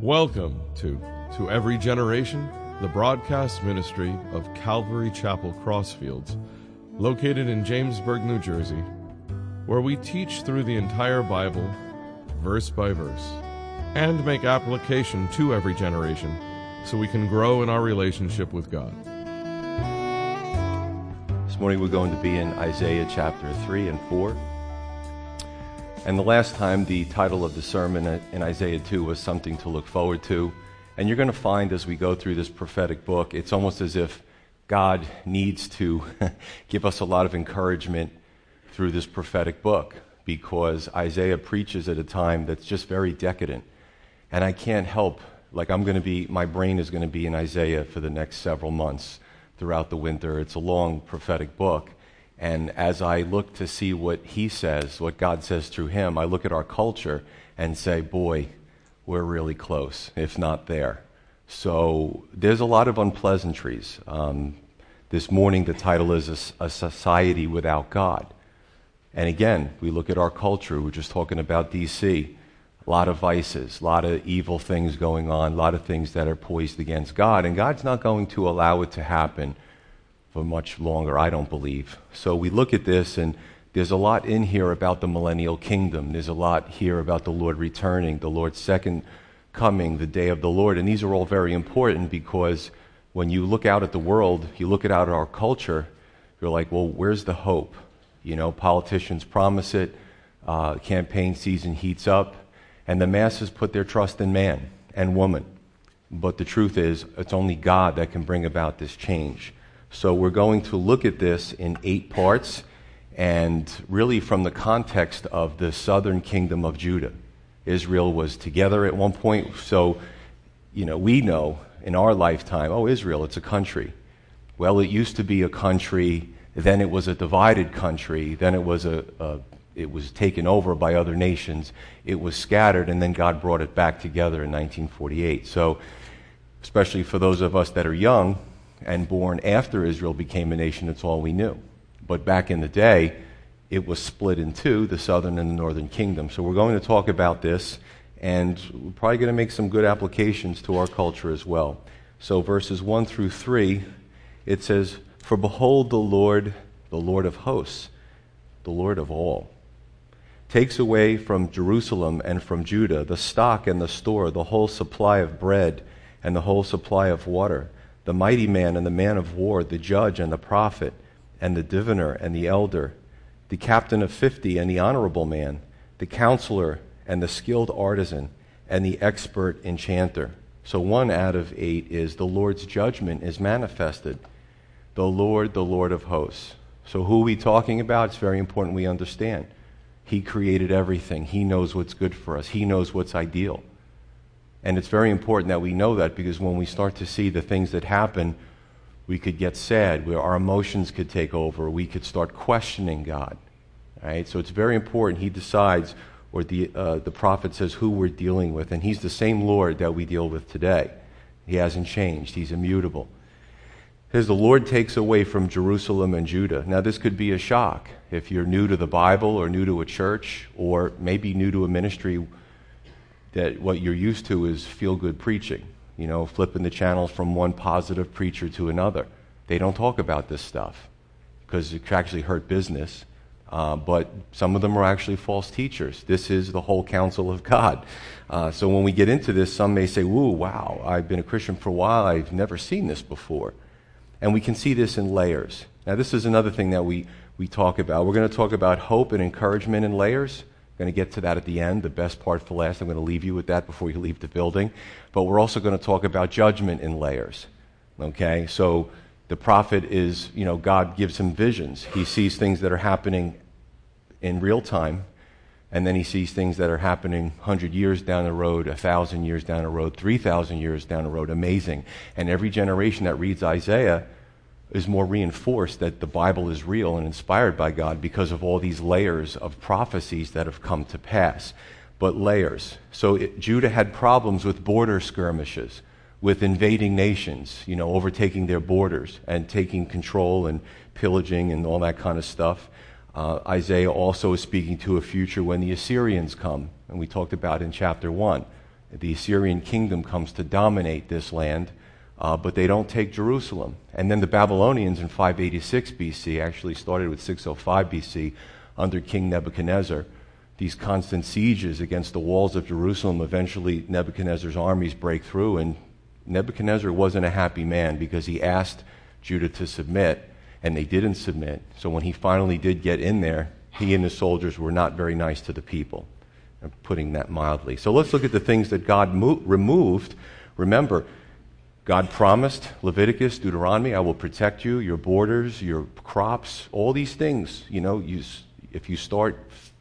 Welcome to To Every Generation, the broadcast ministry of Calvary Chapel Crossfields, located in Jamesburg, New Jersey, where we teach through the entire Bible, verse by verse, and make application to every generation so we can grow in our relationship with God. This morning we're going to be in Isaiah chapter 3 and 4. And the last time, the title of the sermon in Isaiah 2 was something to look forward to. And you're going to find as we go through this prophetic book, it's almost as if God needs to give us a lot of encouragement through this prophetic book because Isaiah preaches at a time that's just very decadent. And I can't help, like, I'm going to be, my brain is going to be in Isaiah for the next several months throughout the winter. It's a long prophetic book. And as I look to see what he says, what God says through him, I look at our culture and say, boy, we're really close, if not there. So there's a lot of unpleasantries. Um, this morning, the title is a, a, Society Without God. And again, we look at our culture, we're just talking about DC. A lot of vices, a lot of evil things going on, a lot of things that are poised against God. And God's not going to allow it to happen for much longer, I don't believe. So we look at this, and there's a lot in here about the millennial kingdom. There's a lot here about the Lord returning, the Lord's second coming, the day of the Lord. And these are all very important because when you look out at the world, you look out at our culture, you're like, well, where's the hope? You know, politicians promise it, uh, campaign season heats up, and the masses put their trust in man and woman. But the truth is, it's only God that can bring about this change. So we're going to look at this in eight parts and really from the context of the southern kingdom of Judah. Israel was together at one point. So, you know, we know in our lifetime, oh, Israel, it's a country. Well, it used to be a country, then it was a divided country, then it was a, a it was taken over by other nations. It was scattered, and then God brought it back together in 1948. So, especially for those of us that are young, and born after Israel became a nation, it's all we knew. But back in the day, it was split in two, the southern and the northern kingdom. So we're going to talk about this, and we're probably going to make some good applications to our culture as well. So verses 1 through 3, it says, For behold, the Lord, the Lord of hosts, the Lord of all, takes away from Jerusalem and from Judah the stock and the store, the whole supply of bread and the whole supply of water the mighty man and the man of war, the judge and the prophet, and the diviner and the elder, the captain of fifty and the honorable man, the counselor and the skilled artisan, and the expert enchanter. So one out of eight is the Lord's judgment is manifested. The Lord, the Lord of hosts. So who are we talking about? It's very important we understand. He created everything. He knows what's good for us. He knows what's ideal. And it's very important that we know that because when we start to see the things that happen, we could get sad, where our emotions could take over, we could start questioning God. Right? So it's very important he decides, or the, uh, the prophet says, who we're dealing with. And he's the same Lord that we deal with today. He hasn't changed, he's immutable. Says the Lord takes away from Jerusalem and Judah. Now, this could be a shock if you're new to the Bible or new to a church or maybe new to a ministry that what you're used to is feel good preaching, you know, flipping the channels from one positive preacher to another. They don't talk about this stuff because it could actually hurt business. Uh, but some of them are actually false teachers. This is the whole counsel of God. Uh, so when we get into this, some may say, Woo, wow, I've been a Christian for a while. I've never seen this before. And we can see this in layers. Now, this is another thing that we, we talk about. We're going to talk about hope and encouragement in layers. Going to get to that at the end, the best part for last. I'm going to leave you with that before you leave the building. But we're also going to talk about judgment in layers. Okay? So the prophet is, you know, God gives him visions. He sees things that are happening in real time, and then he sees things that are happening 100 years down the road, 1,000 years down the road, 3,000 years down the road. Amazing. And every generation that reads Isaiah is more reinforced that the Bible is real and inspired by God because of all these layers of prophecies that have come to pass. But layers. So it, Judah had problems with border skirmishes, with invading nations, you know, overtaking their borders and taking control and pillaging and all that kind of stuff. Uh, Isaiah also is speaking to a future when the Assyrians come, and we talked about in chapter 1. The Assyrian kingdom comes to dominate this land, uh, but they don't take Jerusalem. And then the Babylonians in 586 BC actually started with 605 BC under King Nebuchadnezzar. These constant sieges against the walls of Jerusalem, eventually Nebuchadnezzar's armies break through, and Nebuchadnezzar wasn't a happy man because he asked Judah to submit, and they didn't submit. So when he finally did get in there, he and his soldiers were not very nice to the people. I'm putting that mildly. So let's look at the things that God mo- removed. Remember, God promised Leviticus, Deuteronomy, I will protect you, your borders, your crops, all these things. You know, you, if you start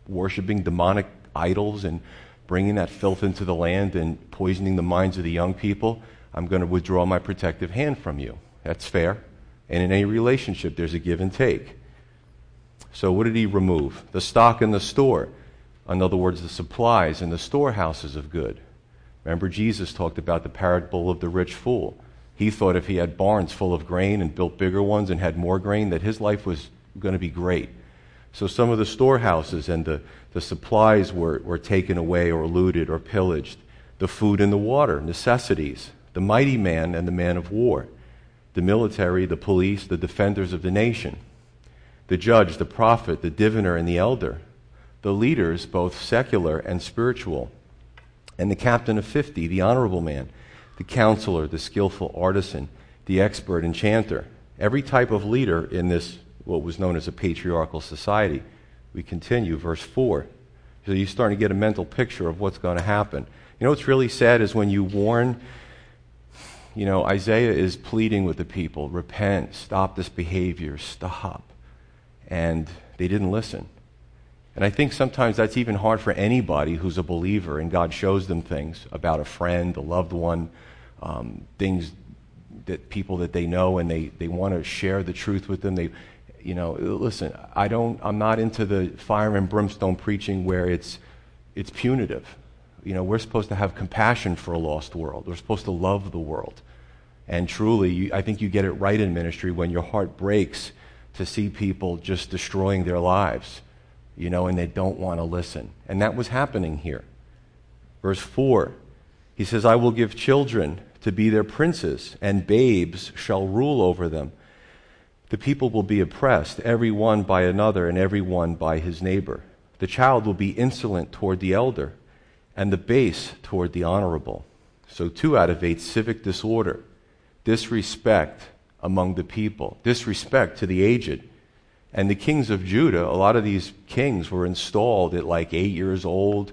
worshiping demonic idols and bringing that filth into the land and poisoning the minds of the young people, I'm going to withdraw my protective hand from you. That's fair. And in any relationship, there's a give and take. So, what did he remove? The stock in the store. In other words, the supplies and the storehouses of good. Remember, Jesus talked about the parable of the rich fool. He thought if he had barns full of grain and built bigger ones and had more grain, that his life was going to be great. So some of the storehouses and the, the supplies were, were taken away or looted or pillaged. The food and the water, necessities, the mighty man and the man of war, the military, the police, the defenders of the nation, the judge, the prophet, the diviner, and the elder, the leaders, both secular and spiritual, and the captain of fifty, the honorable man, the counselor, the skillful artisan, the expert enchanter. Every type of leader in this what was known as a patriarchal society. We continue, verse 4. So you're starting to get a mental picture of what's going to happen. You know what's really sad is when you warn, you know, Isaiah is pleading with the people repent, stop this behavior, stop. And they didn't listen. And I think sometimes that's even hard for anybody who's a believer and God shows them things about a friend, a loved one, um, things that people that they know and they, they want to share the truth with them. They, you know, listen, I don't, I'm not into the fire and brimstone preaching where it's, it's punitive. You know, we're supposed to have compassion for a lost world. We're supposed to love the world. And truly, you, I think you get it right in ministry when your heart breaks to see people just destroying their lives, you know, and they don't want to listen. And that was happening here. Verse 4, he says, I will give children to be their princes, and babes shall rule over them. The people will be oppressed, every one by another, and every one by his neighbor. The child will be insolent toward the elder, and the base toward the honorable. So, two out of eight civic disorder, disrespect among the people, disrespect to the aged. And the kings of Judah, a lot of these kings were installed at like eight years old,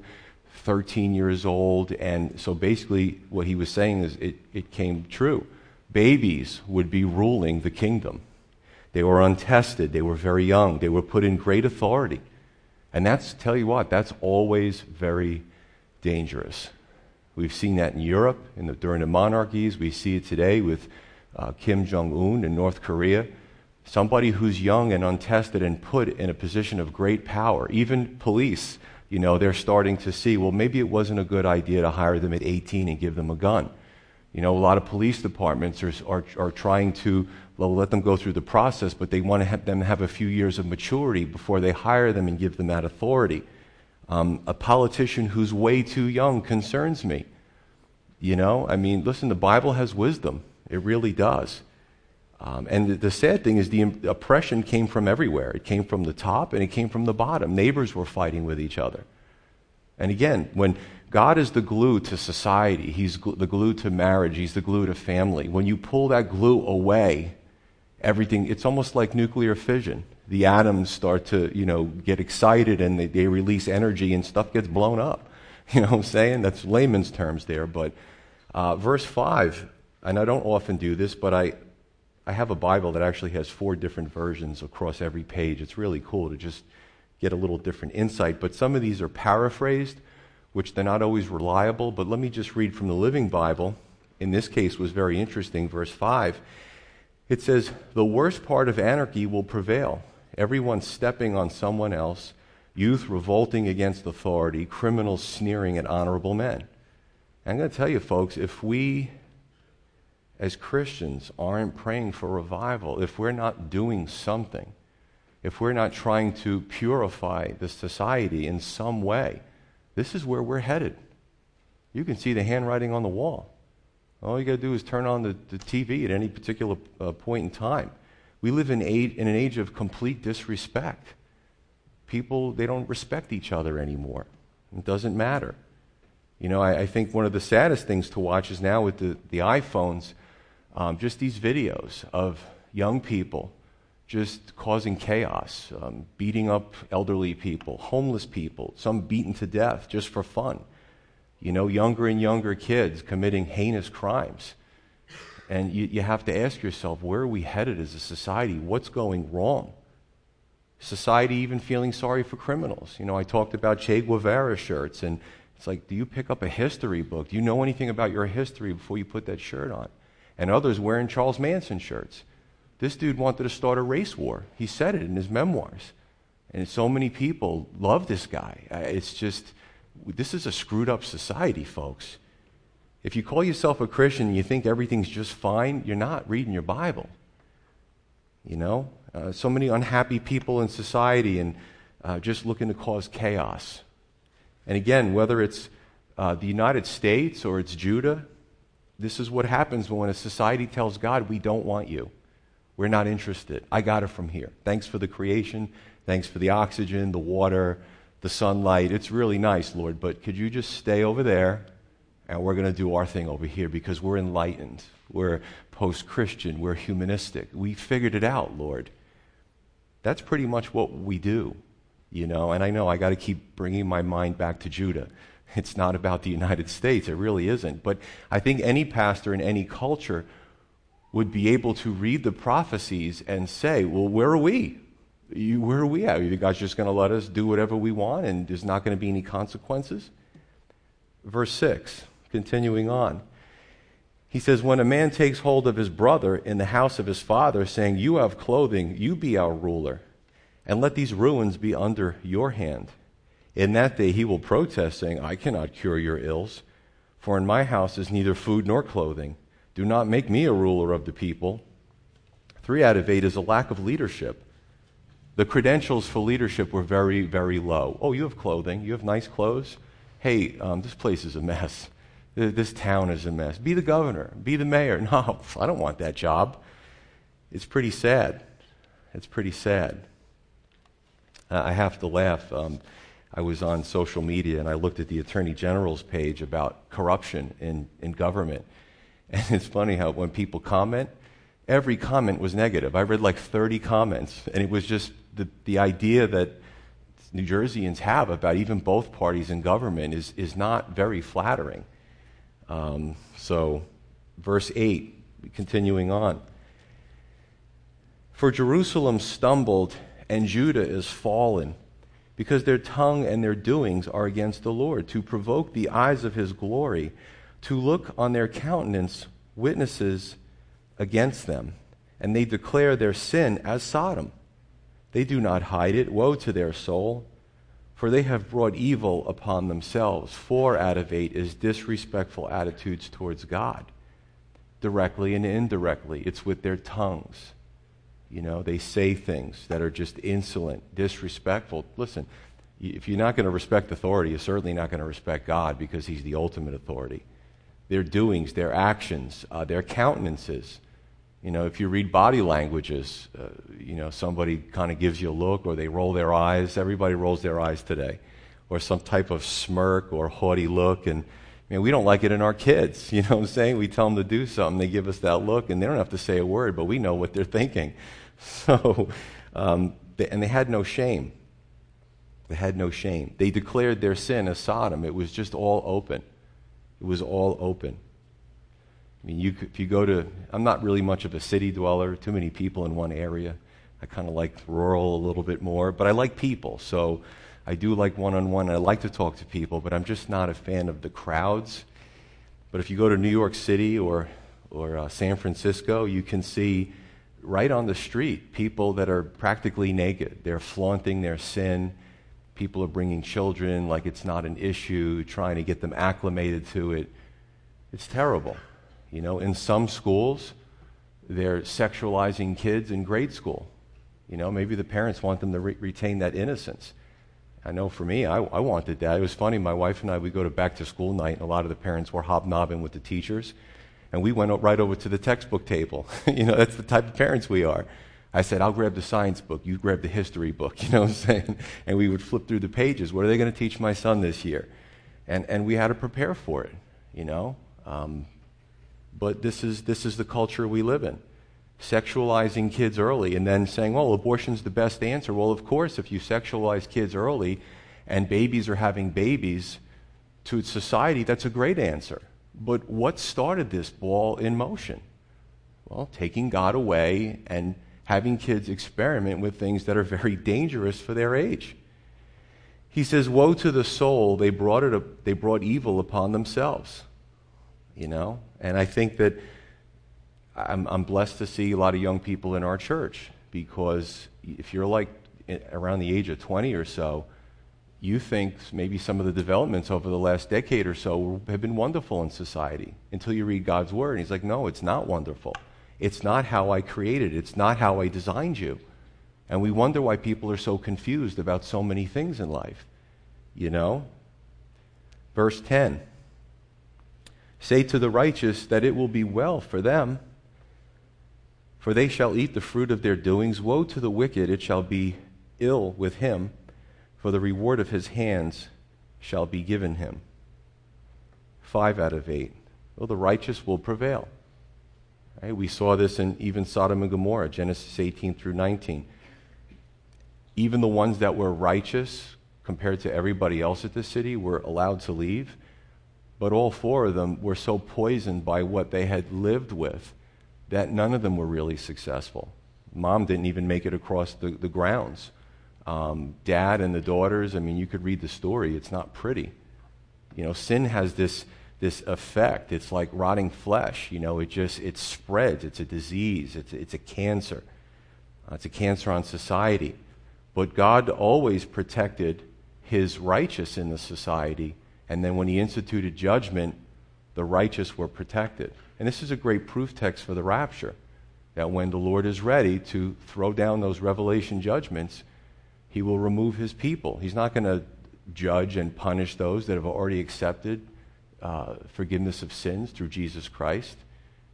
13 years old. And so basically, what he was saying is it, it came true. Babies would be ruling the kingdom. They were untested. They were very young. They were put in great authority. And that's, tell you what, that's always very dangerous. We've seen that in Europe in the, during the monarchies. We see it today with uh, Kim Jong un in North Korea. Somebody who's young and untested and put in a position of great power. Even police, you know, they're starting to see, well, maybe it wasn't a good idea to hire them at 18 and give them a gun. You know, a lot of police departments are, are, are trying to They'll let them go through the process, but they want to have them have a few years of maturity before they hire them and give them that authority. Um, a politician who's way too young concerns me. You know, I mean, listen, the Bible has wisdom. It really does. Um, and the, the, sad thing is, the oppression came from everywhere. It came from the top and it came from the bottom. Neighbors were fighting with each other. And again, when God is the glue to society, He's gl- the glue to marriage, He's the glue to family. When you pull that glue away, everything, it's almost like nuclear fission. The atoms start to, you know, get excited and they, they release energy and stuff gets blown up. You know what I'm saying? That's layman's terms there. But uh, verse 5, and I don't often do this, but I, I have a Bible that actually has four different versions across every page. It's really cool to just get a little different insight. But some of these are paraphrased, which they're not always reliable. But let me just read from the Living Bible. In this case was very interesting, verse 5. It says, the worst part of anarchy will prevail. Everyone stepping on someone else, youth revolting against authority, criminals sneering at honorable men. I'm going to tell you, folks, if we as Christians aren't praying for revival, if we're not doing something, if we're not trying to purify the society in some way, this is where we're headed. You can see the handwriting on the wall. All you got to do is turn on the, the TV at any particular uh, point in time. We live in, age, in an age of complete disrespect. People, they don't respect each other anymore. It doesn't matter. You know, I, I think one of the saddest things to watch is now with the, the iPhones, um, just these videos of young people just causing chaos, um, beating up elderly people, homeless people, some beaten to death just for fun. You know, younger and younger kids committing heinous crimes. And you, you have to ask yourself, where are we headed as a society? What's going wrong? Society even feeling sorry for criminals. You know, I talked about Che Guevara shirts, and it's like, do you pick up a history book? Do you know anything about your history before you put that shirt on? And others wearing Charles Manson shirts. This dude wanted to start a race war. He said it in his memoirs. And so many people love this guy. Uh, it's just, this is a screwed up society, folks. If you call yourself a Christian and you think everything's just fine, you're not reading your Bible. You know? Uh, so many unhappy people in society and uh, just looking to cause chaos. And again, whether it's uh, the United States or it's Judah, this is what happens when a society tells God, we don't want you. We're not interested. I got it from here. Thanks for the creation. Thanks for the oxygen, the water, the sunlight. It's really nice, Lord, but could you just stay over there and we're going to do our thing over here because we're enlightened. We're post Christian. We're humanistic. We figured it out, Lord. That's pretty much what we do, you know. And I know I got to keep bringing my mind back to Judah. It's not about the United States. It really isn't. But I think any pastor in any culture would be able to read the prophecies and say, well, where are we? You, where are we at? You guys just going to let us do whatever we want and there's not going to be any consequences? Verse 6, continuing on. He says, When a man takes hold of his brother in the house of his father, saying, You have clothing, you be our ruler, and let these ruins be under your hand. In that day he will protest, saying, I cannot cure your ills, for in my house is neither food nor clothing. Do not make me a ruler of the people. Three out of eight is a lack of leadership. The credentials for leadership were very, very low. Oh, you have clothing. You have nice clothes. Hey, um, this place is a mess. This town is a mess. Be the governor. Be the mayor. No, I don't want that job. It's pretty sad. It's pretty sad. I have to laugh. Um, I was on social media and I looked at the Attorney General's page about corruption in, in government. And it's funny how when people comment, every comment was negative. I read like 30 comments, and it was just the, the idea that New Jerseyans have about even both parties in government is, is not very flattering. Um, so, verse 8, continuing on. For Jerusalem stumbled, and Judah is fallen, because their tongue and their doings are against the Lord, to provoke the eyes of his glory to look on their countenance witnesses against them, and they declare their sin as Sodom. They do not hide it. Woe to their soul, for they have brought evil upon themselves. Four out of eight is disrespectful attitudes towards God, directly and indirectly. It's with their tongues. You know, they say things that are just insolent, disrespectful. Listen, if you're not going to respect authority, you're certainly not going to respect God because He's the ultimate authority their doings, their actions, uh, their countenances. You know, if you read body languages, uh, you know, somebody kind of gives you a look or they roll their eyes. Everybody rolls their eyes today. Or some type of smirk or haughty look. And, I mean, we don't like it in our kids. You know what I'm saying? We tell them to do something, they give us that look, and they don't have to say a word, but we know what they're thinking. So, um, they, and they had no shame. They had no shame. They declared their sin as Sodom. It was just all open. It was all open. I mean, you if you go to, I'm not really much of a city dweller, too many people in one area. I kind of like rural a little bit more, but I like people. So I do like one on one. I like to talk to people, but I'm just not a fan of the crowds. But if you go to New York City or, or uh, San Francisco, you can see right on the street people that are practically naked. They're flaunting their sin. People are bringing children like it's not an issue, trying to get them acclimated to it. It's terrible. You know, in some schools, they're sexualizing kids in grade school. You know, maybe the parents want them to re- retain that innocence. I know for me, I, I wanted that. It was funny. My wife and I, we go to back to school night, and a lot of the parents were hobnobbing with the teachers. And we went right over to the textbook table. you know, that's the type of parents we are. I said, I'll grab the science book, you grab the history book, you know what I'm saying? And we would flip through the pages. What are they going to teach my son this year? And, and we had to prepare for it, you know? Um, but this is, this is the culture we live in. Sexualizing kids early and then saying, well, abortion's the best answer. Well, of course, if you sexualize kids early and babies are having babies to society, that's a great answer. But what started this ball in motion? Well, taking God away and having kids experiment with things that are very dangerous for their age. He says, Woe to the soul, they brought, it, up, they brought evil upon themselves. You know? And I think that I'm, I'm blessed to see a lot of young people in our church because if you're like eh, around the age of 20 or so, you think maybe some of the developments over the last decade or so have been wonderful in society until you read God's word. And he's like, no, it's not wonderful. It's not how I created, it's not how I designed you. And we wonder why people are so confused about so many things in life. You know? Verse 10 Say to the righteous that it will be well for them, for they shall eat the fruit of their doings. Woe to the wicked, it shall be ill with him, for the reward of his hands shall be given him. Five out of eight. Well, the righteous will prevail. Right? We saw this in even Sodom and Gomorrah, Genesis 18 through 19. Even the ones that were righteous compared to everybody else at the city were allowed to leave, but all four of them were so poisoned by what they had lived with that none of them were really successful. Mom didn't even make it across the, the grounds. Um, dad and the daughters, I mean, you could read the story, it's not pretty. You know, sin has this this effect. It's like rotting flesh. You know, it just it spreads. It's a disease. It's it's a cancer. Uh, it's a cancer on society. But God always protected His righteous in the society, and then when He instituted judgment, the righteous were protected. And this is a great proof text for the rapture. That when the Lord is ready to throw down those revelation judgments, He will remove His people. He's not going to judge and punish those that have already accepted uh, forgiveness of sins through Jesus Christ.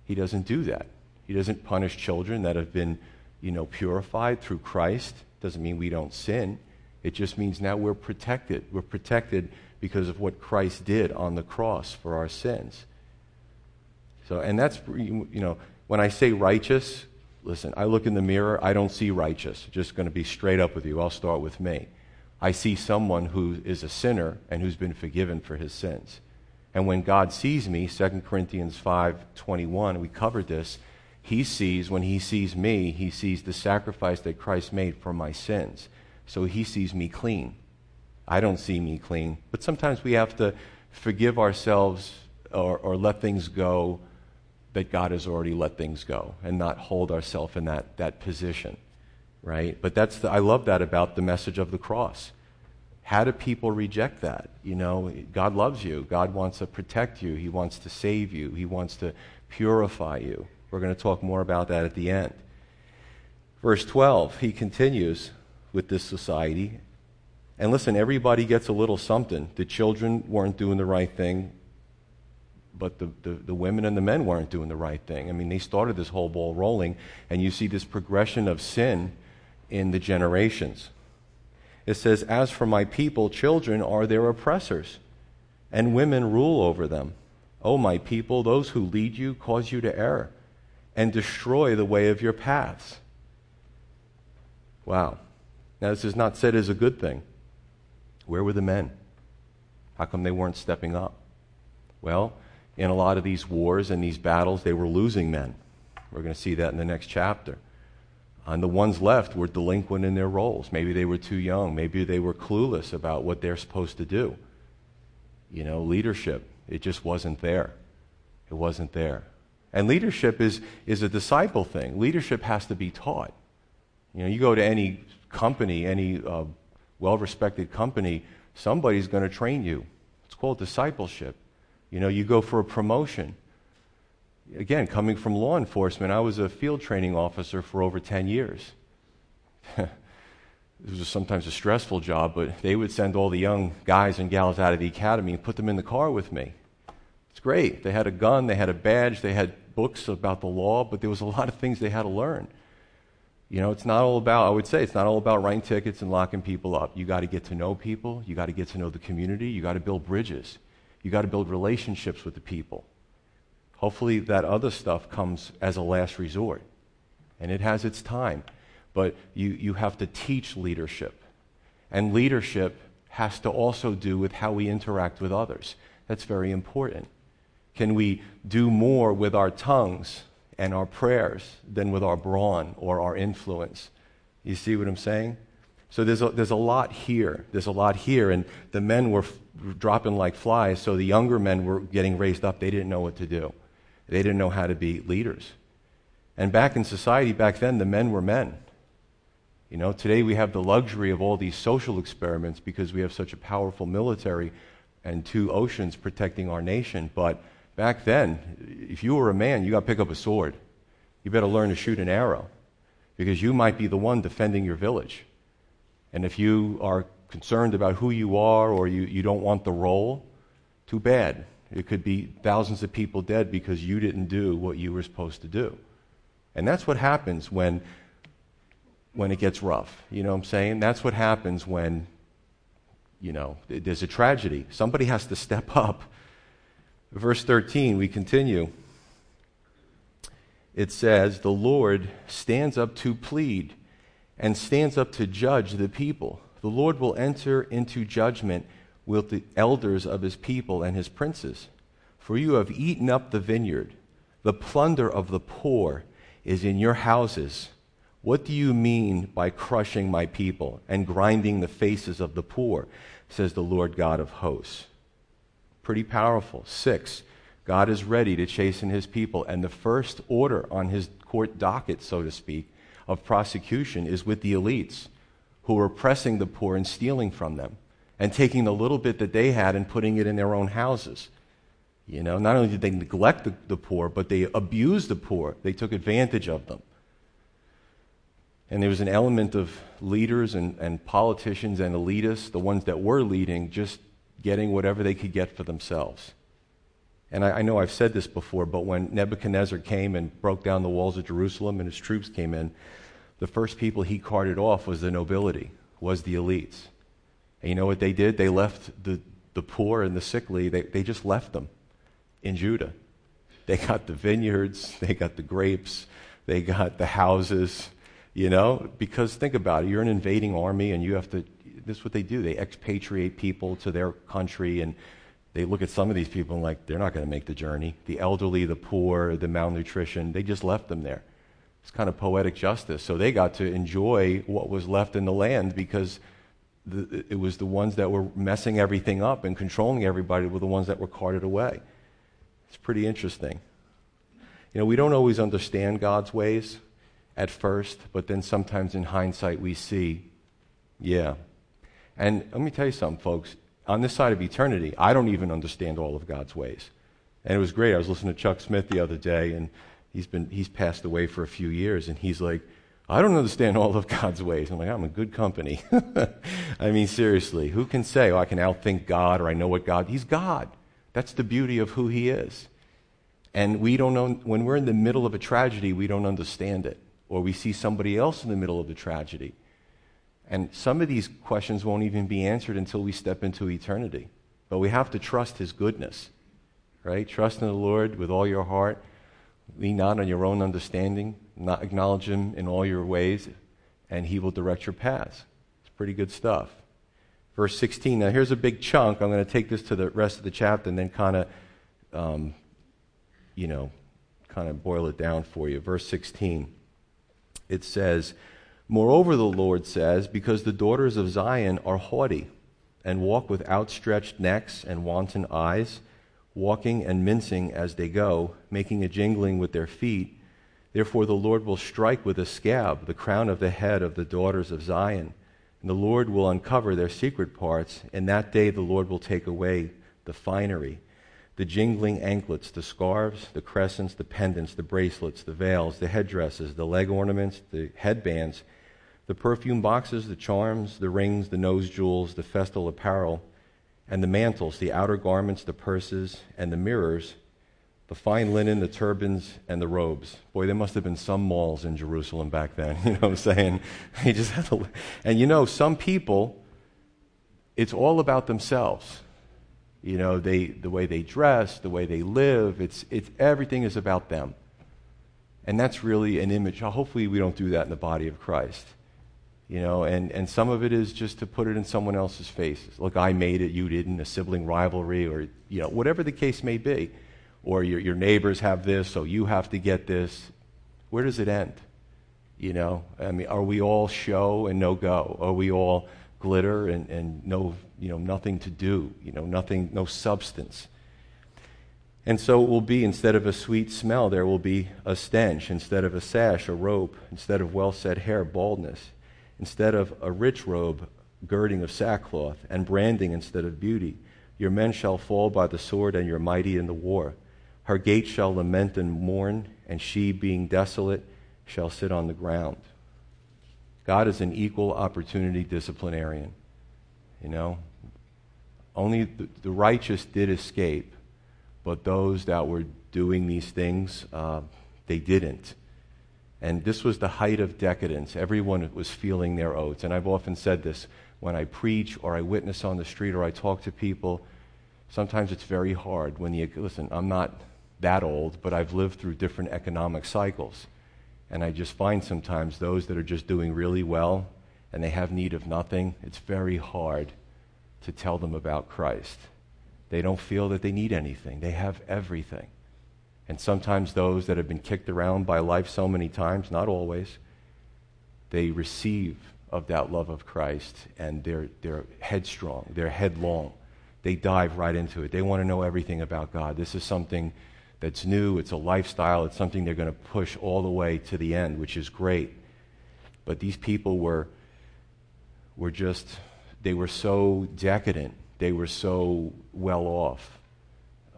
He doesn't do that. He doesn't punish children that have been, you know, purified through Christ. Doesn't mean we don't sin. It just means now we're protected. We're protected because of what Christ did on the cross for our sins. So, and that's, you know, when I say righteous, listen, I look in the mirror, I don't see righteous. Just going to be straight up with you. I'll start with me. I see someone who is a sinner and who's been forgiven for his sins. And when God sees me, 2 Corinthians 5:21, we covered this, he sees when he sees me, he sees the sacrifice that Christ made for my sins. So he sees me clean. I don't see me clean, but sometimes we have to forgive ourselves or, or let things go that God has already let things go and not hold ourselves in that, that position, right? But that's the, I love that about the message of the cross. How do people reject that? You know, God loves you. God wants to protect you. He wants to save you. He wants to purify you. We're going to talk more about that at the end. Verse 12, he continues with this society. And listen, everybody gets a little something. The children weren't doing the right thing, but the, the, the, women and the men weren't doing the right thing. I mean, they started this whole ball rolling, and you see this progression of sin in the generations. It says, As for my people, children are their oppressors, and women rule over them. O my people, those who lead you cause you to err and destroy the way of your paths. Wow. Now, this is not said as a good thing. Where were the men? How come they weren't stepping up? Well, in a lot of these wars and these battles, they were losing men. We're going to see that in the next chapter. And the ones left were delinquent in their roles. Maybe they were too young. Maybe they were clueless about what they're supposed to do. You know, leadership, it just wasn't there. It wasn't there. And leadership is, is a disciple thing. Leadership has to be taught. You know, you go to any company, any uh, well respected company, somebody's going to train you. It's called discipleship. You know, you go for a promotion again, coming from law enforcement, I was a field training officer for over 10 years. it was sometimes a stressful job, but they would send all the young guys and gals out of the academy and put them in the car with me. It's great. They had a gun, they had a badge, they had books about the law, but there was a lot of things they had to learn. You know, it's not all about, I would say, it's not all about writing tickets and locking people up. You got to get to know people, you got to get to know the community, you got to build bridges, you got to build relationships with the people. Hopefully, that other stuff comes as a last resort, and it has its time. But you, you have to teach leadership. And leadership has to also do with how we interact with others. That's very important. Can we do more with our tongues and our prayers than with our brawn or our influence? You see what I'm saying? So there's a, there's a lot here. There's a lot here. And the men were dropping like flies, so the younger men were getting raised up. They didn't know what to do, they didn't know how to be leaders. And back in society, back then, the men were men. You know, today we have the luxury of all these social experiments because we have such a powerful military and two oceans protecting our nation. But back then, if you were a man, you got to pick up a sword. You better learn to shoot an arrow because you might be the one defending your village. And if you are concerned about who you are or you, you don't want the role, too bad. It could be thousands of people dead because you didn't do what you were supposed to do. And that's what happens when when it gets rough. You know what I'm saying? That's what happens when, you know, there's a tragedy. Somebody has to step up. Verse 13, we continue. It says, The Lord stands up to plead and stands up to judge the people. The Lord will enter into judgment with the elders of his people and his princes. For you have eaten up the vineyard, the plunder of the poor is in your houses what do you mean by crushing my people and grinding the faces of the poor? says the Lord God of hosts. Pretty powerful. Six, God is ready to chasten his people. And the first order on his court docket, so to speak, of prosecution is with the elites who were oppressing the poor and stealing from them and taking the little bit that they had and putting it in their own houses. You know, not only did they neglect the, the poor, but they abused the poor. They took advantage of them. And there was an element of leaders and, and politicians and elitists, the ones that were leading, just getting whatever they could get for themselves. And I, I, know I've said this before, but when Nebuchadnezzar came and broke down the walls of Jerusalem and his troops came in, the first people he carted off was the nobility, was the elites. And you know what they did? They left the, the poor and the sickly, they, they just left them in Judah. They got the vineyards, they got the grapes, they got the houses, you know, because think about it. You're an invading army and you have to, this is what they do. They expatriate people to their country and they look at some of these people and like, they're not going to make the journey. The elderly, the poor, the malnutrition, they just left them there. It's kind of poetic justice. So they got to enjoy what was left in the land because the, it was the ones that were messing everything up and controlling everybody were the ones that were carted away. It's pretty interesting. You know, we don't always understand God's ways at first, but then sometimes in hindsight we see, yeah. And let me tell you something, folks. On this side of eternity, I don't even understand all of God's ways. And it was great. I was listening to Chuck Smith the other day, and he's been he's passed away for a few years, and he's like, I don't understand all of God's ways. I'm like, I'm in good company. I mean, seriously, who can say, oh, I can outthink God or I know what God? He's God. That's the beauty of who He is. And we don't know, when we're in the middle of a tragedy, we don't understand it or we see somebody else in the middle of the tragedy. And some of these questions won't even be answered until we step into eternity. But we have to trust His goodness, right? Trust in the Lord with all your heart. Lean not on your own understanding. Not acknowledge Him in all your ways, and He will direct your paths. It's pretty good stuff. Verse 16. Now, here's a big chunk. I'm going to take this to the rest of the chapter and then kind of, um, you know, kind of boil it down for you. Verse 16 it says, Moreover, the Lord says, because the daughters of Zion are haughty and walk with outstretched necks and wanton eyes, walking and mincing as they go, making a jingling with their feet. Therefore, the Lord will strike with a scab the crown of the head of the daughters of Zion, and the Lord will uncover their secret parts. In that day, the Lord will take away the finery the jingling anklets, the scarves, the crescents, the pendants, the bracelets, the veils, the headdresses, the leg ornaments, the headbands, The perfume boxes, the charms, the rings, the nose jewels, the festal apparel, and the mantles, the outer garments, the purses, and the mirrors, the fine linen, the turbans, and the robes. Boy, there must have been some malls in Jerusalem back then. You know what I'm saying? He just had to, and you know, some people, it's all about themselves. You know, they, the way they dress, the way they live, it's, it's, everything is about them. And that's really an image. Hopefully, we don't do that in the body of Christ. You know, and, and some of it is just to put it in someone else's face. Look, I made it, you didn't, a sibling rivalry, or, you know, whatever the case may be. Or your, your neighbors have this, so you have to get this. Where does it end? You know, I mean, are we all show and no go? Are we all glitter and, and no, you know, nothing to do? You know, nothing, no substance. And so it will be instead of a sweet smell, there will be a stench. Instead of a sash, a rope. Instead of well set hair, baldness instead of a rich robe, girding of sackcloth, and branding instead of beauty. Your men shall fall by the sword, and your mighty in the war. Her gates shall lament and mourn, and she, being desolate, shall sit on the ground. God is an equal opportunity disciplinarian. You know, only the, righteous did escape, but those that were doing these things, uh, they didn't. And this was the height of decadence. Everyone was feeling their oats. And I've often said this when I preach or I witness on the street or I talk to people. Sometimes it's very hard when you listen, I'm not that old, but I've lived through different economic cycles. And I just find sometimes those that are just doing really well and they have need of nothing, it's very hard to tell them about Christ. They don't feel that they need anything, they have everything. And sometimes those that have been kicked around by life so many times, not always, they receive of that love of Christ and they're, they're headstrong, they're headlong. They dive right into it. They want to know everything about God. This is something that's new, it's a lifestyle, it's something they're going to push all the way to the end, which is great. But these people were, were just, they were so decadent, they were so well off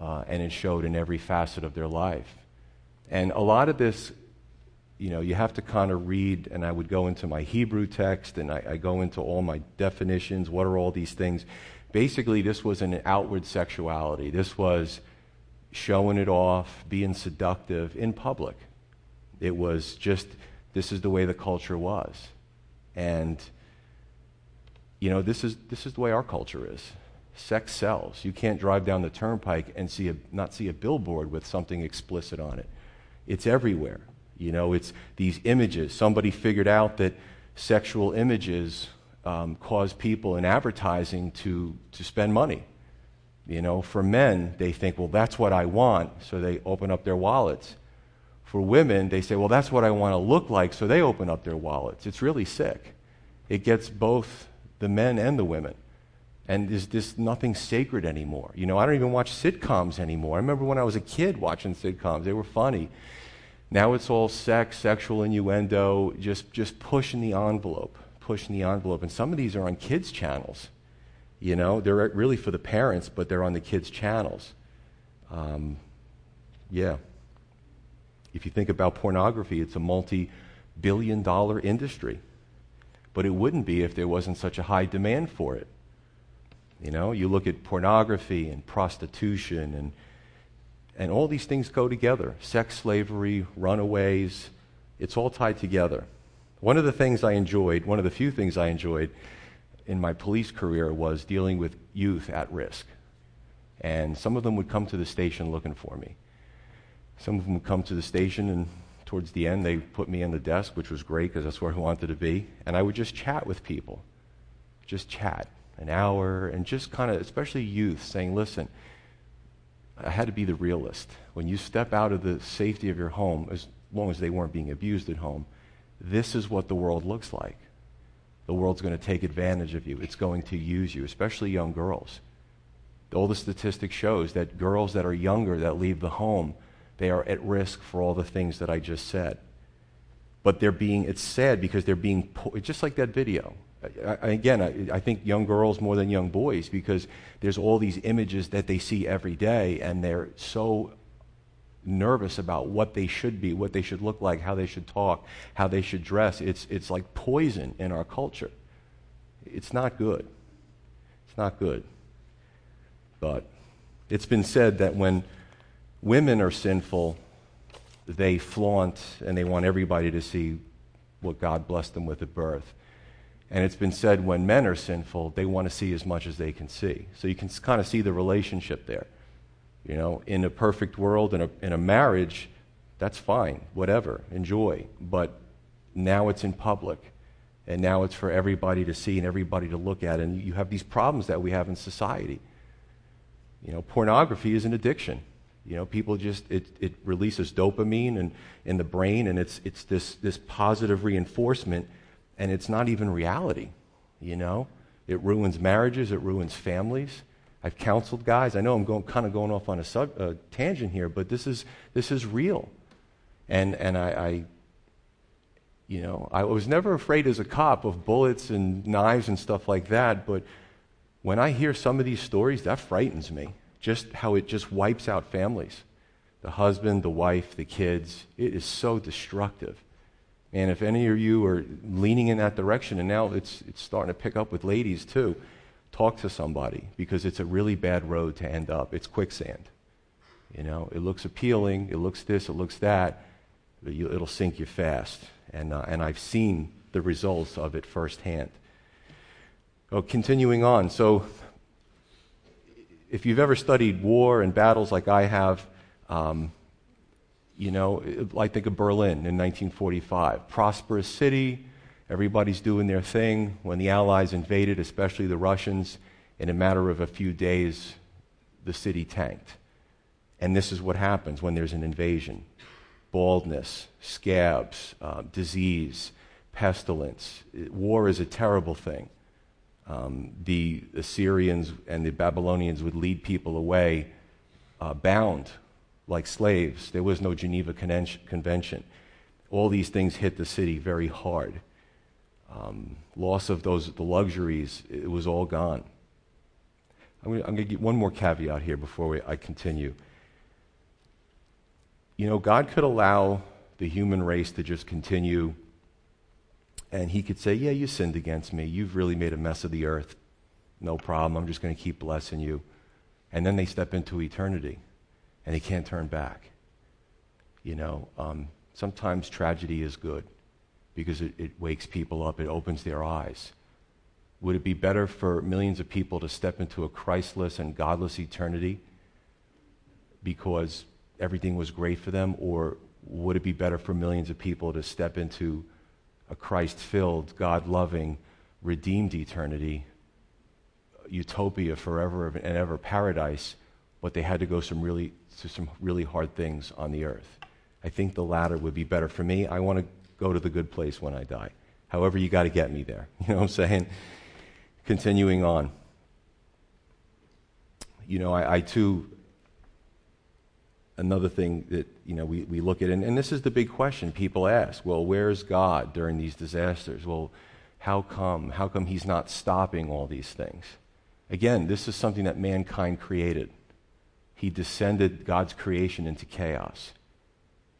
uh, and it showed in every facet of their life. And a lot of this, you know, you have to kind of read, and I would go into my Hebrew text and I, I go into all my definitions. What are all these things? Basically, this was an outward sexuality. This was showing it off, being seductive in public. It was just, this is the way the culture was. And, you know, this is, this is the way our culture is. Sex sells. You can't drive down the turnpike and see a, not see a billboard with something explicit on it. It's everywhere. You know, it's these images. Somebody figured out that sexual images um, cause people in advertising to, to spend money. You know, for men, they think, well, that's what I want, so they open up their wallets. For women, they say, well, that's what I want to look like, so they open up their wallets. It's really sick. It gets both the men and the women and there's just nothing sacred anymore. You know, I don't even watch sitcoms anymore. I remember when I was a kid watching sitcoms, they were funny. Now it's all sex, sexual innuendo, just, just pushing the envelope, pushing the envelope. And some of these are on kids' channels. You know, they're really for the parents, but they're on the kids' channels. Um, yeah. If you think about pornography, it's a multi billion dollar industry. But it wouldn't be if there wasn't such a high demand for it. You know, you look at pornography and prostitution and and all these things go together. Sex slavery, runaways, it's all tied together. One of the things I enjoyed, one of the few things I enjoyed in my police career was dealing with youth at risk. And some of them would come to the station looking for me. Some of them would come to the station, and towards the end, they put me in the desk, which was great because that's where I wanted to be. And I would just chat with people, just chat an hour, and just kind of, especially youth, saying, listen, I had to be the realist. When you step out of the safety of your home, as long as they weren't being abused at home, this is what the world looks like. The world's going to take advantage of you. It's going to use you, especially young girls. All the statistics shows that girls that are younger that leave the home, they are at risk for all the things that I just said. But they're being, it's sad because they're being, just like that video. Again, I, I, think young girls more than young boys because there's all these images that they see every day and they're so nervous about what they should be, what they should look like, how they should talk, how they should dress. It's, it's like poison in our culture. It's not good. It's not good. But it's been said that when women are sinful, they flaunt and they want everybody to see what God blessed them with at birth. And it's been said when men are sinful, they want to see as much as they can see. So you can kind of see the relationship there. You know, in a perfect world, in a, in a marriage, that's fine, whatever, enjoy. But now it's in public, and now it's for everybody to see and everybody to look at. And you have these problems that we have in society. You know, pornography is an addiction. You know, people just, it, it releases dopamine in, in the brain, and it's, it's this, this positive reinforcement, and it's not even reality. You know, it ruins marriages, it ruins families. I've counseled guys. I know I'm going, kind of going off on a sub, uh, tangent here, but this is, this is real. And, and I, I, you know, I was never afraid as a cop of bullets and knives and stuff like that, but when I hear some of these stories, that frightens me. Just how it just wipes out families the husband, the wife, the kids. It is so destructive. And if any of you are leaning in that direction, and now it's, it's starting to pick up with ladies too, talk to somebody because it's a really bad road to end up. It's quicksand. You know, it looks appealing, it looks this, it looks that, but you, it'll sink you fast. And, uh, and I've seen the results of it firsthand. Oh, continuing on. So, if you've ever studied war and battles like I have, um, you know, I think of Berlin in 1945. Prosperous city, Everybody's doing their thing. When the Allies invaded, especially the Russians, in a matter of a few days, the city tanked. And this is what happens when there's an invasion baldness, scabs, uh, disease, pestilence. War is a terrible thing. Um, the Assyrians and the Babylonians would lead people away uh, bound like slaves. There was no Geneva Convention. All these things hit the city very hard um, loss of those the luxuries, it was all gone. I'm going to get one more caveat here before we, I continue. You know, God could allow the human race to just continue, and He could say, Yeah, you sinned against me. You've really made a mess of the earth. No problem. I'm just going to keep blessing you. And then they step into eternity, and they can't turn back. You know, um, sometimes tragedy is good because it, it wakes people up, it opens their eyes. Would it be better for millions of people to step into a Christless and godless eternity because everything was great for them? Or would it be better for millions of people to step into a Christ filled, God loving, redeemed eternity, utopia forever and ever paradise, but they had to go some really, to some really hard things on the earth? I think the latter would be better for me. I want to go to the good place when I die. However, you got to get me there. You know what I'm saying? Continuing on. You know, I, I too, another thing that, you know, we, we look at, and, and this is the big question people ask well, where's God during these disasters? Well, how come? How come he's not stopping all these things? Again, this is something that mankind created. He descended God's creation into chaos.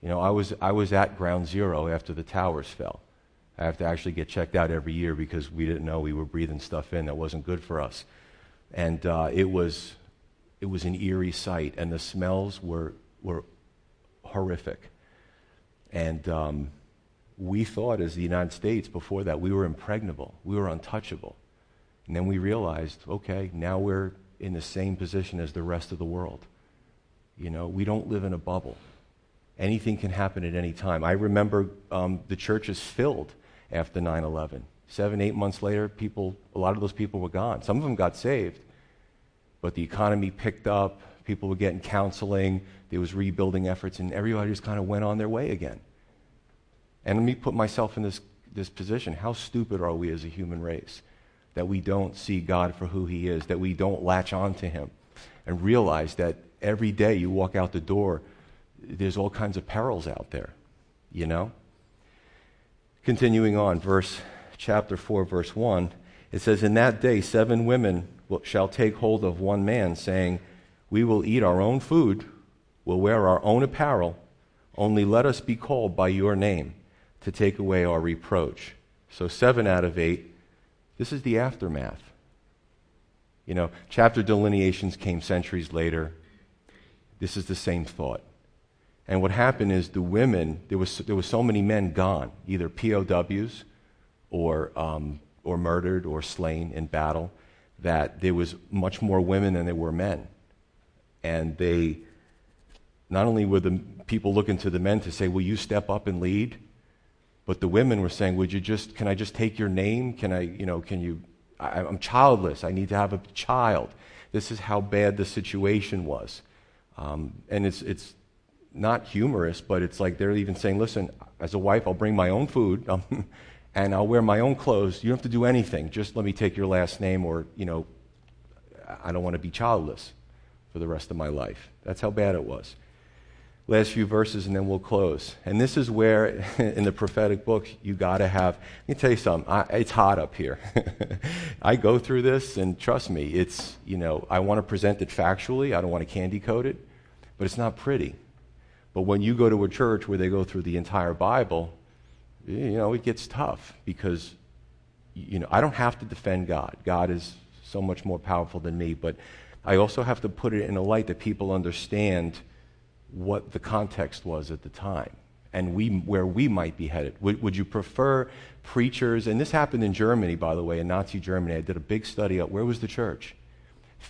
You know, I was, I was at ground zero after the towers fell. I have to actually get checked out every year because we didn't know we were breathing stuff in that wasn't good for us. And uh, it, was, it was an eerie sight, and the smells were, were horrific. And um, we thought, as the United States before that, we were impregnable, we were untouchable. And then we realized, okay, now we're in the same position as the rest of the world. You know, we don't live in a bubble anything can happen at any time. I remember um, the church is filled after 9 11. Seven, eight months later, people, a lot of those people were gone. Some of them got saved, but the economy picked up. People were getting counseling. There was rebuilding efforts, and everybody just kind of went on their way again. And let me put myself in this, this position. How stupid are we as a human race that we don't see God for who He is, that we don't latch on to Him and realize that every day you walk out the door, there's all kinds of perils out there, you know? Continuing on, verse chapter 4, verse 1, it says, In that day seven women will, shall take hold of one man, saying, We will eat our own food will wear our own apparel, only let us be called by your name to take away our reproach. So, seven out of eight, this is the aftermath. You know, chapter delineations came centuries later. This is the same thought. And what happened is the women, there was, there was so many men gone, either POWs or, um, or murdered or slain in battle, that there was much more women than there were men. And they, not only were the people looking to the men to say, Will you step up and lead? But the women were saying, Would you just, can I just take your name? Can I, you know, can you, I, I'm childless. I need to have a child. This is how bad the situation was. Um, and it's, it's not humorous, but it's like they're even saying, listen, as a wife, I'll bring my own food um, and I'll wear my own clothes. You don't have to do anything. Just let me take your last name, or, you know, I don't want to be childless for the rest of my life. That's how bad it was. Last few verses, and then we'll close. And this is where, in the prophetic book, you got to have. Let me tell you something. I, it's hot up here. I go through this, and trust me, it's, you know, I want to present it factually. I don't want to candy coat it, but it's not pretty. But when you go to a church where they go through the entire Bible, you know, it gets tough because, you know, I don't have to defend God. God is so much more powerful than me, but I also have to put it in a light that people understand what the context was at the time and we, where we might be headed. Would, would you prefer preachers? And this happened in Germany, by the way, in Nazi Germany. I did a big study up where was the church?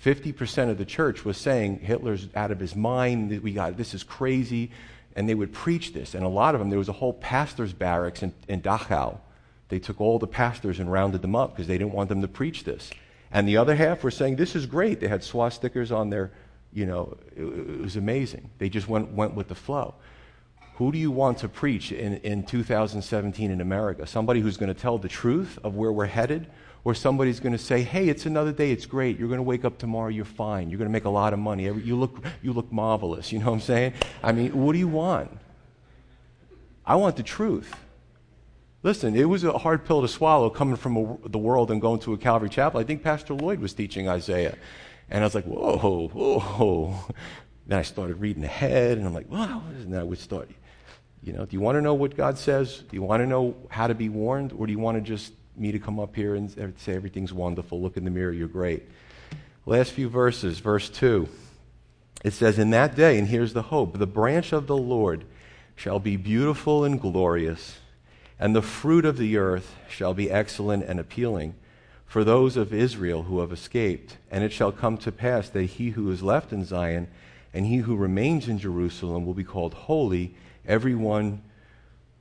50% of the church was saying Hitler's out of his mind, we got, this is crazy. And they would preach this. And a lot of them, there was a whole pastor's barracks in, in Dachau. They took all the pastors and rounded them up because they didn't want them to preach this. And the other half were saying, this is great. They had swastikas on their, you know, it, it was amazing. They just went, went with the flow. Who do you want to preach in, in 2017 in America? Somebody who's going to tell the truth of where we're headed? or somebody's going to say, hey, it's another day, it's great. You're going to wake up tomorrow, you're fine. You're going to make a lot of money. You look, you look marvelous. You know what I'm saying? I mean, what do you want? I want the truth. Listen, it was a hard pill to swallow coming from a, the world and going to a Calvary Chapel. I think Pastor Lloyd was teaching Isaiah. And I was like, whoa, whoa. Then I started reading ahead, and I'm like, wow. And then I would start, you know, do you want to know what God says? Do you want to know how to be warned? Or do you want to just me to come up here and say everything's wonderful. Look in the mirror, you're great. Last few verses, verse 2. It says, In that day, and here's the hope the branch of the Lord shall be beautiful and glorious, and the fruit of the earth shall be excellent and appealing for those of Israel who have escaped. And it shall come to pass that he who is left in Zion and he who remains in Jerusalem will be called holy, every one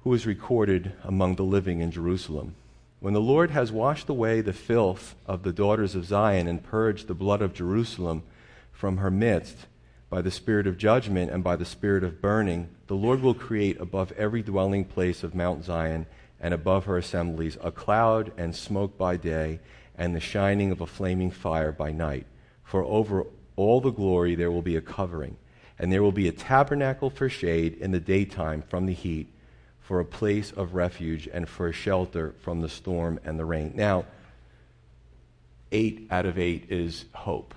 who is recorded among the living in Jerusalem. When the Lord has washed away the filth of the daughters of Zion and purged the blood of Jerusalem from her midst by the spirit of judgment and by the spirit of burning, the Lord will create above every dwelling place of Mount Zion and above her assemblies a cloud and smoke by day and the shining of a flaming fire by night. For over all the glory there will be a covering, and there will be a tabernacle for shade in the daytime from the heat for a place of refuge and for a shelter from the storm and the rain. Now, eight out of eight is hope.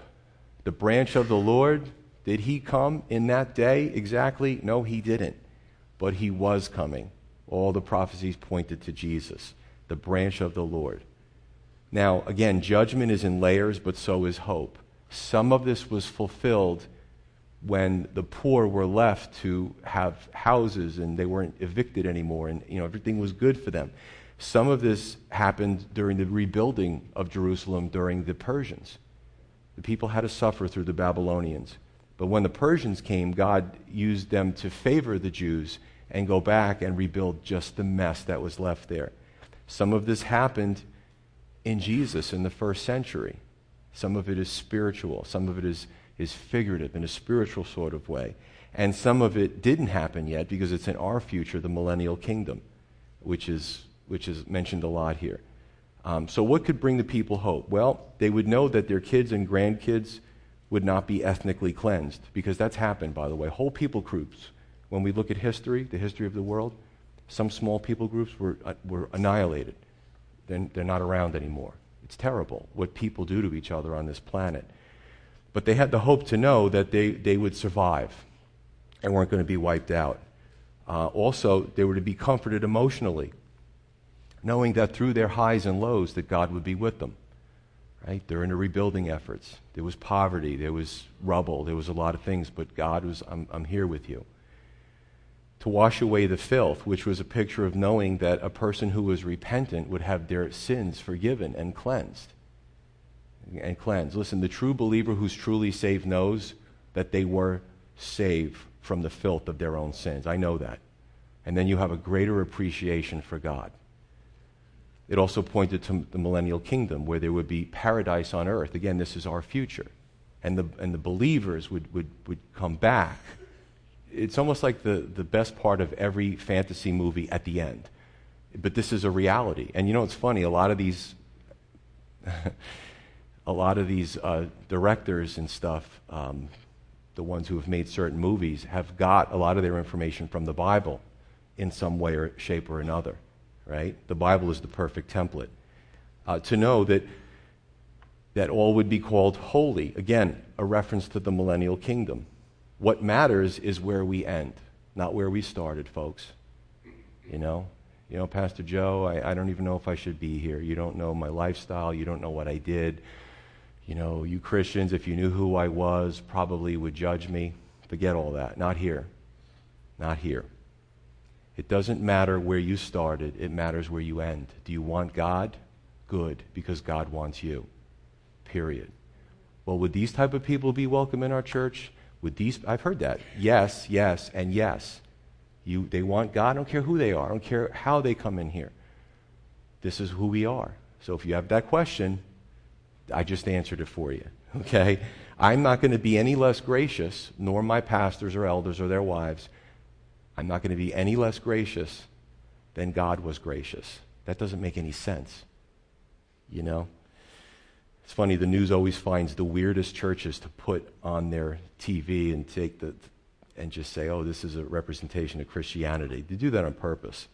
The branch of the Lord, did he come in that day exactly? No, he didn't. But he was coming. All the prophecies pointed to Jesus, the branch of the Lord. Now, again, judgment is in layers, but so is hope. Some of this was fulfilled when the poor were left to have houses and they weren't evicted anymore and you know everything was good for them some of this happened during the rebuilding of jerusalem during the persians the people had to suffer through the babylonians but when the persians came god used them to favor the jews and go back and rebuild just the mess that was left there some of this happened in jesus in the first century some of it is spiritual some of it is is figurative in a spiritual sort of way. And some of it didn't happen yet because it's in our future, the millennial kingdom, which is, which is mentioned a lot here. Um, so, what could bring the people hope? Well, they would know that their kids and grandkids would not be ethnically cleansed, because that's happened, by the way. Whole people groups, when we look at history, the history of the world, some small people groups were, uh, were annihilated. They're, they're not around anymore. It's terrible what people do to each other on this planet. But they had the hope to know that they, they would survive. and weren't going to be wiped out. Uh, also, they were to be comforted emotionally, knowing that through their highs and lows that God would be with them. Right? They're in the rebuilding efforts. There was poverty, there was rubble, there was a lot of things, but God was, I'm, I'm here with you. To wash away the filth, which was a picture of knowing that a person who was repentant would have their sins forgiven and cleansed. And cleansed. Listen, the true believer who's truly saved knows that they were saved from the filth of their own sins. I know that. And then you have a greater appreciation for God. It also pointed to the millennial kingdom where there would be paradise on earth. Again, this is our future. And the, and the believers would, would, would come back. It's almost like the, the best part of every fantasy movie at the end. But this is a reality. And you know, it's funny, a lot of these. a lot of these uh, directors and stuff, um, the ones who have made certain movies, have got a lot of their information from the Bible in some way or shape or another, right? The Bible is the perfect template. Uh, to know that, that all would be called holy, again, a reference to the millennial kingdom. What matters is where we end, not where we started, folks. You know? You know, Pastor Joe, I, I don't even know if I should be here. You don't know my lifestyle. You don't know what I did. You know, you Christians, if you knew who I was, probably would judge me. Forget all that. Not here. Not here. It doesn't matter where you started, it matters where you end. Do you want God? Good, because God wants you. Period. Well, would these type of people be welcome in our church? Would these I've heard that. Yes, yes, and yes. You they want God, I don't care who they are, I don't care how they come in here. This is who we are. So if you have that question, I just answered it for you. Okay? I'm not going to be any less gracious, nor my pastors or elders or their wives. I'm not going to be any less gracious than God was gracious. That doesn't make any sense. You know? It's funny, the news always finds the weirdest churches to put on their TV and take the and just say, oh, this is a representation of Christianity. They do that on purpose.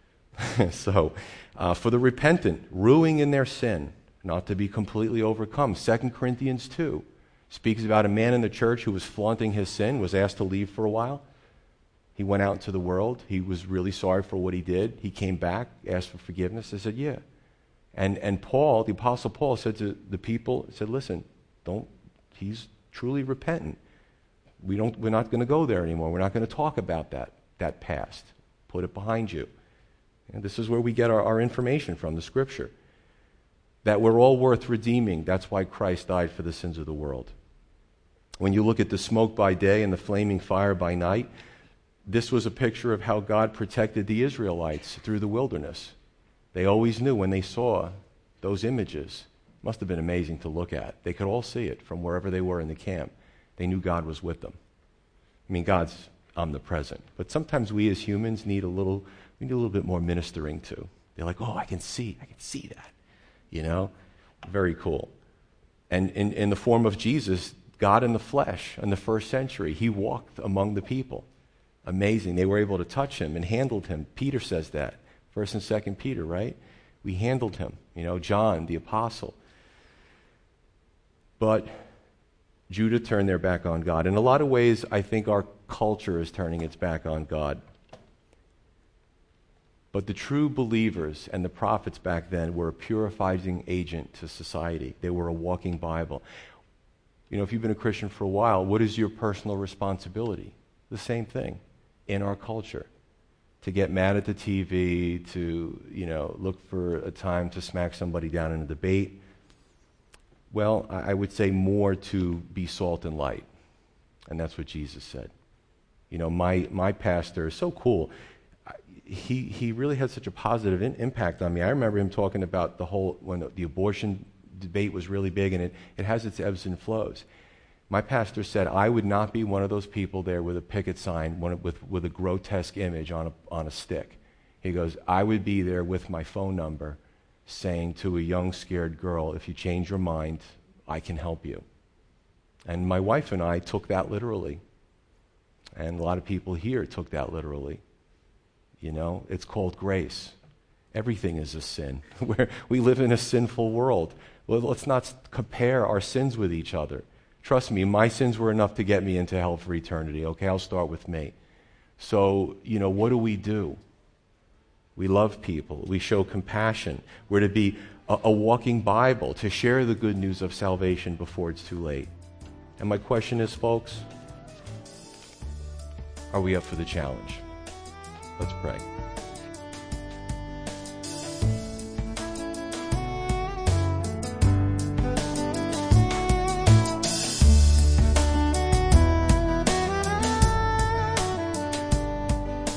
so, uh, for the repentant, ruing in their sin, not to be completely overcome. 2 Corinthians 2 speaks about a man in the church who was flaunting his sin, was asked to leave for a while. He went out into the world. He was really sorry for what he did. He came back, asked for forgiveness. They said, Yeah. And, and Paul, the Apostle Paul, said to the people, said, Listen, don't, he's truly repentant. We don't, we're not going to go there anymore. We're not going to talk about that, that past. Put it behind you. And this is where we get our, our information from, the scripture that we're all worth redeeming. That's why Christ died for the sins of the world. When you look at the smoke by day and the flaming fire by night, this was a picture of how God protected the Israelites through the wilderness. They always knew when they saw those images. Must have been amazing to look at. They could all see it from wherever they were in the camp. They knew God was with them. I mean, God's omnipresent. But sometimes we as humans need a little, we need a little bit more ministering to. They're like, oh, I can see, I can see that you know? Very cool. And in, in the form of Jesus, God in the flesh in the first century, he walked among the people. Amazing. They were able to touch him and handled him. Peter says that. First and second Peter, right? We handled him. You know, John, the apostle. But Judah turned their back on God. In a lot of ways, I think our culture is turning its back on God. But the true believers and the prophets back then were a purifying agent to society. They were a walking Bible. You know, if you've been a Christian for a while, what is your personal responsibility? The same thing in our culture. To get mad at the TV, to, you know, look for a time to smack somebody down in a debate. Well, I would say more to be salt and light. And that's what Jesus said. You know, my, my pastor is so cool he, he really had such a positive in, impact on me. I remember him talking about the whole, when the, abortion debate was really big, and it, it has its ebbs and flows. My pastor said, I would not be one of those people there with a picket sign with, with a grotesque image on a, on a stick. He goes, I would be there with my phone number saying to a young, scared girl, if you change your mind, I can help you. And my wife and I took that literally. And a lot of people here took that literally. You know, it's called grace. Everything is a sin. we live in a sinful world. Well, let's not compare our sins with each other. Trust me, my sins were enough to get me into hell for eternity. Okay, I'll start with me. So, you know, what do we do? We love people. We show compassion. We're to be a, a, walking Bible, to share the good news of salvation before it's too late. And my question is, folks, are we up for the challenge? Let's pray.